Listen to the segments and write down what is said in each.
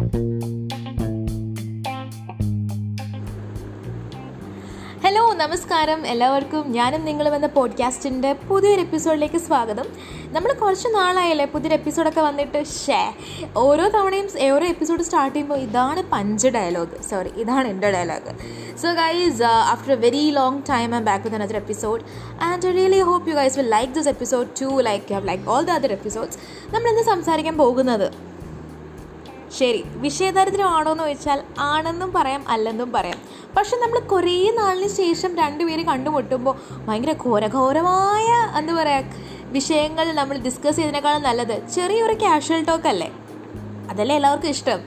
Hello നമസ്കാരം. എല്ലാവർക്കും ഞാനും നിങ്ങളും എന്ന പോഡ്കാസ്റ്റിന്റെ പുതിയൊരു എപ്പിസോഡിലേക്ക് സ്വാഗതം. നമ്മൾ കുറച്ച് നാളായല്ലേ പുതിയൊരു എപ്പിസോഡൊക്കെ വന്നിട്ട്? ഷേ ഓരോ തവണയും ഓരോ എപ്പിസോഡ് സ്റ്റാർട്ട് ചെയ്യുമ്പോൾ ഇതാണ് പഞ്ച് ഡയലോഗ് സോറി ഇതാണ് എന്റെ dialogue so guys after a very long time I back with another episode and I really hope you guys will like this episode to like have like all the other episodes നമ്മളിന്ന് സംസാരിക്കാൻ പോകുന്നത് ശരി വിഷയദാരിദ്ര്യമാണോ എന്ന് ചോദിച്ചാൽ ആണെന്നും പറയാം അല്ലെന്നും പറയാം. പക്ഷെ നമ്മൾ കുറേ നാളിന് ശേഷം രണ്ടുപേര് കണ്ടുമുട്ടുമ്പോൾ ഭയങ്കര ഘോരഘോരമായ എന്താ പറയുക വിഷയങ്ങൾ നമ്മൾ ഡിസ്കസ് ചെയ്തതിനേക്കാളും നല്ലത് ചെറിയൊരു കാഷ്വൽ ടോക്ക് അല്ലേ? അതല്ലേ എല്ലാവർക്കും ഇഷ്ടം?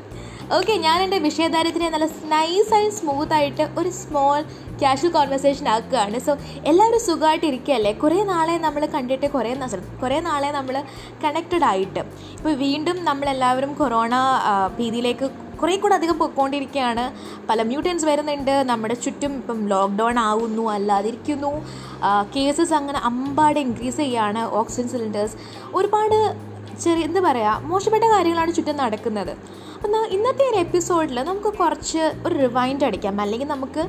ഓക്കെ ഞാൻ എന്റെ വിഷയദാരിദ്ര്യം നല്ല നൈസായി സ്മൂത്തായിട്ട് ഒരു സ്മോൾ ക്യാഷ്വൽ കോൺവെർസേഷൻ ആക്കുകയാണ്. സോ എല്ലാവരും സുഖമായിട്ട് ഇരിക്കുകയല്ലേ കുറേ നാളെ നമ്മൾ കണ്ടിട്ട് കുറേ കുറേ നാളെ നമ്മൾ കണക്റ്റഡ് ആയിട്ട്. ഇപ്പോൾ വീണ്ടും നമ്മളെല്ലാവരും കൊറോണ ഭീതിയിലേക്ക് കുറേ കൂടെ അധികം പൊയ്ക്കൊണ്ടിരിക്കുകയാണ്. പല മ്യൂട്ടൻസ് വരുന്നുണ്ട്. നമ്മുടെ ചുറ്റും ഇപ്പം ലോക്ക്ഡൗൺ ആവുന്നു അല്ലാതിരിക്കുന്നു. കേസസ് അങ്ങനെ അമ്പാട് ഇൻക്രീസ് ചെയ്യുകയാണ് ഓക്സിജൻ സിലിണ്ടേഴ്സ് ഒരുപാട് ചെറിയ എന്താ പറയുക മോശപ്പെട്ട കാര്യങ്ങളാണ് ചുറ്റും നടക്കുന്നത്. അപ്പം ഇന്നത്തെ ഒരു എപ്പിസോഡിൽ നമുക്ക് കുറച്ച് ഒരു റിവൈൻഡ് അടിക്കാം. അല്ലെങ്കിൽ നമുക്ക്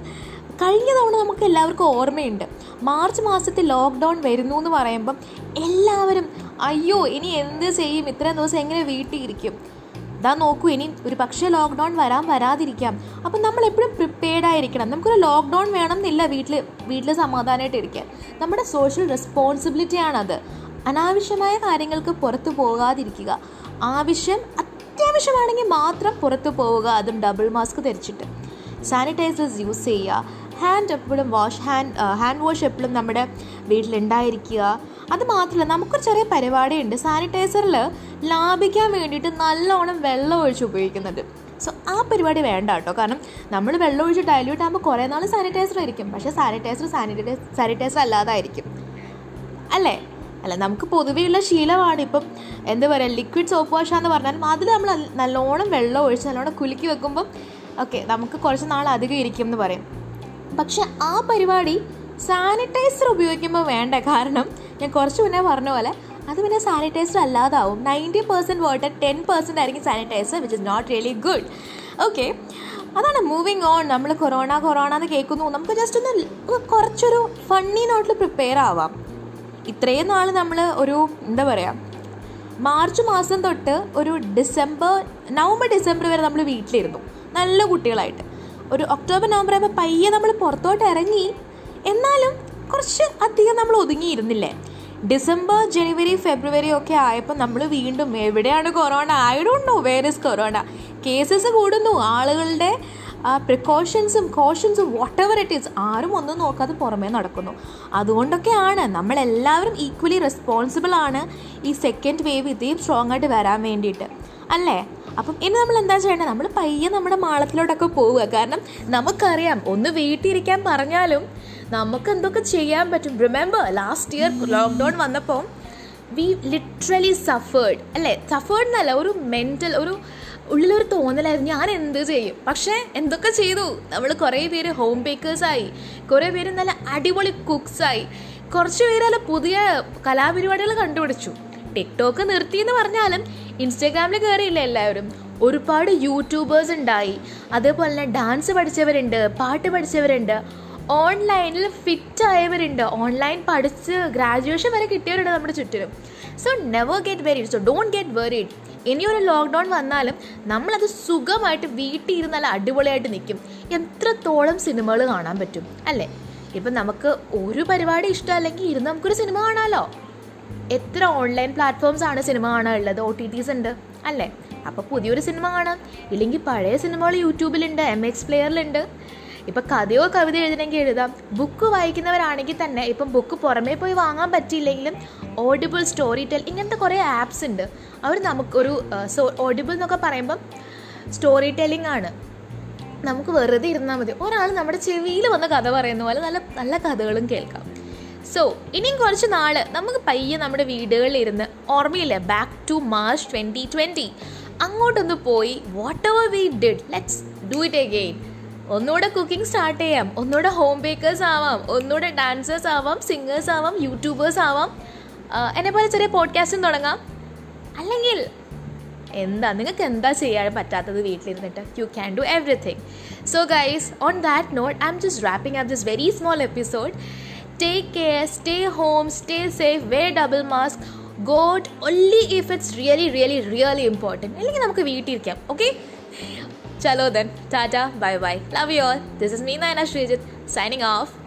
കഴിഞ്ഞ തവണ നമുക്ക് എല്ലാവർക്കും ഓർമ്മയുണ്ട്. മാർച്ച് മാസത്തിൽ ലോക്ക്ഡൗൺ വരുന്നു എന്ന് പറയുമ്പം എല്ലാവരും അയ്യോ ഇനി എന്ത് ചെയ്യും? ഇത്രയും ദിവസം എങ്ങനെ വീട്ടിൽ ഇരിക്കും? ഇതാ നോക്കൂ ഇനി ഒരു പക്ഷേ ലോക്ക്ഡൗൺ വരാൻ വരാതിരിക്കാം. അപ്പം നമ്മൾ എപ്പോഴും പ്രിപ്പയർഡ് ആയിരിക്കണം. നമുക്കൊരു ലോക്ക്ഡൗൺ വേണം എന്നില്ല വീട്ടിൽ വീട്ടിൽ സമാധാനമായിട്ട് ഇരിക്കാൻ നമ്മുടെ സോഷ്യൽ റെസ്പോൺസിബിലിറ്റിയാണത് അനാവശ്യമായ കാര്യങ്ങൾക്ക് പുറത്തു പോകാതിരിക്കുക. ആവശ്യം അത്യാവശ്യമാണെങ്കിൽ മാത്രം പുറത്തു പോവുക അതും ഡബിൾ മാസ്ക് ധരിച്ചിട്ട്. സാനിറ്റൈസേഴ്സ് യൂസ് ചെയ്യുക. ഹാൻഡ് എപ്പോഴും വാഷ് ഹാൻഡ് ഹാൻഡ് വാഷ് എപ്പോഴും നമ്മുടെ വീട്ടിലുണ്ടായിരിക്കുക. അത് മാത്രമല്ല നമുക്കൊരു ചെറിയ പരിപാടിയുണ്ട്. സാനിറ്റൈസറിൽ ലാഭിക്കാൻ വേണ്ടിയിട്ട് നല്ലോണം വെള്ളം ഒഴിച്ച് ഉപയോഗിക്കുന്നുണ്ട്. സോ ആ പരിപാടി വേണ്ട കേട്ടോ. കാരണം നമ്മൾ വെള്ളം ഒഴിച്ച് ഡൈല്യൂട്ട് ആകുമ്പോൾ കുറേ നാൾ സാനിറ്റൈസർ ആയിരിക്കും പക്ഷേ സാനിറ്റൈസർ സാനിറ്റൈസർ സാനിറ്റൈസർ അല്ലാതായിരിക്കും. അല്ലേ? അല്ല നമുക്ക് പൊതുവെയുള്ള ശീലമാണ്. ഇപ്പം എന്താ പറയുക ലിക്വിഡ് സോപ്പ് വാഷ് എന്ന് പറഞ്ഞാലും അതിൽ നമ്മൾ നല്ലോണം വെള്ളം ഒഴിച്ച് നല്ലോണം കുലുക്കി വെക്കുമ്പം ഓക്കെ നമുക്ക് കുറച്ച് നാൾ അധികം ഇരിക്കും എന്ന് പറയും. പക്ഷെ ആ പരിപാടി സാനിറ്റൈസർ ഉപയോഗിക്കുമ്പോൾ വേണ്ട. കാരണം ഞാൻ കുറച്ച് മുന്നേ പറഞ്ഞ പോലെ അത് പിന്നെ sanitiser അല്ലാതാവും. Ninety percent water ten percent ആയിരിക്കും sanitizer which is not really good okay അതാണ് മൂവിങ് ഓൺ നമ്മൾ കൊറോണ കൊറോണ എന്ന് കേൾക്കുന്നു. നമുക്ക് ജസ്റ്റ് ഒന്ന് കുറച്ചൊരു ഫണ്ണി നോട്ടിൽ പ്രിപ്പയർ ആവാം. ഇത്രയും നാൾ നമ്മൾ ഒരു എന്താ പറയുക മാർച്ച് മാസം തൊട്ട് ഒരു ഡിസംബർ നവംബർ ഡിസംബർ വരെ നമ്മൾ വീട്ടിലിരുന്നു. നല്ല കുട്ടികളായിട്ട്. ഒരു ഒക്ടോബർ നവംബർ ആകുമ്പോൾ പയ്യെ നമ്മൾ പുറത്തോട്ട് ഇറങ്ങി. എന്നാലും കുറച്ച് അധികം നമ്മൾ ഒതുങ്ങിയിരുന്നില്ലേ? ഡിസംബർ ജനുവരി ഫെബ്രുവരി ഒക്കെ ആയപ്പോൾ നമ്മൾ വീണ്ടും എവിടെയാണ് corona? I don't know where corona? Cases കൂടുന്നു. ആളുകളുടെ പ്രിക്കോഷൻസും കോഷൻസും വാട്ട് എവർ ഇറ്റ് ഈസ് ആരും ഒന്നും നോക്കാതെ പുറമേ നടക്കുന്നു. അതുകൊണ്ടൊക്കെയാണ് നമ്മളെല്ലാവരും ഈക്വലി റെസ്പോൺസിബിൾ ആണ് ഈ സെക്കൻഡ് വേവ് ഇതേം സ്ട്രോങ് ആയിട്ട് വരാൻ വേണ്ടിയിട്ട്. അല്ലേ? അപ്പം ഇനി നമ്മൾ എന്താ ചെയ്യേണ്ടത്? നമ്മൾ പയ്യെ നമ്മുടെ മാളത്തിലോട്ടൊക്കെ പോവുക. കാരണം നമുക്കറിയാം ഒന്ന് വീട്ടിലിരിക്കാൻ പറഞ്ഞാലും നമുക്ക് എന്തൊക്കെ ചെയ്യാൻ പറ്റും. റിമെമ്പർ ലാസ്റ്റ് ഇയർ ലോക്ക്ഡൗൺ വന്നപ്പോൾ വി ലിറ്ററലി സഫേർഡ് അല്ലേ? സഫേർഡ് എന്നല്ല ഒരു മെന്റൽ ഒരു ഉള്ളിലൊരു തോന്നലായിരുന്നു. ഞാൻ എന്ത് ചെയ്യും? പക്ഷേ എന്തൊക്കെ ചെയ്തു? നമ്മൾ കുറേ പേര് ഹോം ബേക്കേഴ്സായി കുറേ പേര് നല്ല അടിപൊളി കുക്സായി കുറച്ച് പേര് നല്ല പുതിയ കലാപരിപാടികൾ കണ്ടുപിടിച്ചു. ടിക്ടോക്ക് നിർത്തി എന്ന് പറഞ്ഞാലും ഇൻസ്റ്റാഗ്രാമിൽ കയറിയില്ല എല്ലാവരും. ഒരുപാട് യൂട്യൂബേഴ്സ് ഉണ്ടായി. അതേപോലെ തന്നെ ഡാൻസ് പഠിച്ചവരുണ്ട് പാട്ട് പഠിച്ചവരുണ്ട്. ഓൺലൈനിൽ ഫിറ്റ് ആയവരുണ്ട്. ഓൺലൈൻ പഠിച്ച് ഗ്രാജുവേഷൻ വരെ കിട്ടിയവരുണ്ട് നമ്മുടെ ചുറ്റിലും. So never get worried so don't get worried ഇനിയൊരു ലോക്ക്ഡൗൺ വന്നാലും നമ്മളത് സുഖമായിട്ട് വീട്ടിൽ ഇരുന്ന് നല്ല അടിപൊളിയായിട്ട് നിൽക്കും എത്രത്തോളം സിനിമകൾ കാണാൻ പറ്റും അല്ലേ? ഇപ്പം നമുക്ക് ഒരു പരിപാടി ഇഷ്ടമല്ലെങ്കിൽ ഇരുന്ന് നമുക്കൊരു സിനിമ കാണാമല്ലോ എത്ര ഓൺലൈൻ പ്ലാറ്റ്ഫോംസ് ആണ് സിനിമ കാണാനുള്ളത്? ഒ ടി ടീസ് ഉണ്ട് അല്ലേ? അപ്പോൾ പുതിയൊരു സിനിമ കാണാം. ഇല്ലെങ്കിൽ പഴയ സിനിമകൾ യൂട്യൂബിലുണ്ട് എം എക്സ് പ്ലെയറിലുണ്ട് ഇപ്പം കഥയോ കവിത എഴുതണമെങ്കിൽ എഴുതാം. ബുക്ക് വായിക്കുന്നവരാണെങ്കിൽ തന്നെ ഇപ്പം ബുക്ക് പുറമേ പോയി വാങ്ങാൻ പറ്റിയില്ലെങ്കിലും ഓഡിബിൾ സ്റ്റോറി ടെൽ ഇങ്ങനത്തെ കുറേ ആപ്സ് ഉണ്ട്. അവർ നമുക്കൊരു ഓഡിബിൾ എന്നൊക്കെ പറയുമ്പം സ്റ്റോറി ടെല്ലിംഗ് ആണ്. നമുക്ക് വെറുതെ ഇരുന്നാൽ മതി. ഒരാൾ നമ്മുടെ ചെവിയിൽ വന്ന കഥ പറയുന്ന പോലെ നല്ല നല്ല കഥകളും കേൾക്കാം. സോ ഇനിയും കുറച്ച് നാൾ നമുക്ക് പയ്യെ നമ്മുടെ വീടുകളിൽ ഇരുന്ന് ഓർമ്മയില്ലേ? Back to March twenty twenty അങ്ങോട്ടൊന്ന് പോയി whatever we did let's do it again ഒന്നുകൂടെ കുക്കിംഗ് സ്റ്റാർട്ട് ചെയ്യാം. ഒന്നുകൂടെ ഹോം ബേക്കേഴ്സ് ആവാം. ഒന്നുകൂടെ ഡാൻസേഴ്സ് ആവാം സിംഗേഴ്സ് ആവാം യൂട്യൂബേഴ്സ് ആവാം. എന്നെ പോലെ ചെറിയ പോഡ്കാസ്റ്റും തുടങ്ങാം. അല്ലെങ്കിൽ എന്താ നിങ്ങൾക്ക് എന്താ ചെയ്യാൻ പറ്റാത്തത് വീട്ടിലിരുന്നിട്ട്? You can do everything so guys on that note I'm just wrapping up this very small episode take care stay home stay safe wear double mask go only if it's really really really important അല്ലെങ്കിൽ നമുക്ക് വീട്ടിലിരിക്കാം okay Chalo then, tata, bye bye. Love you all. This is Meena and Ashrijit signing off.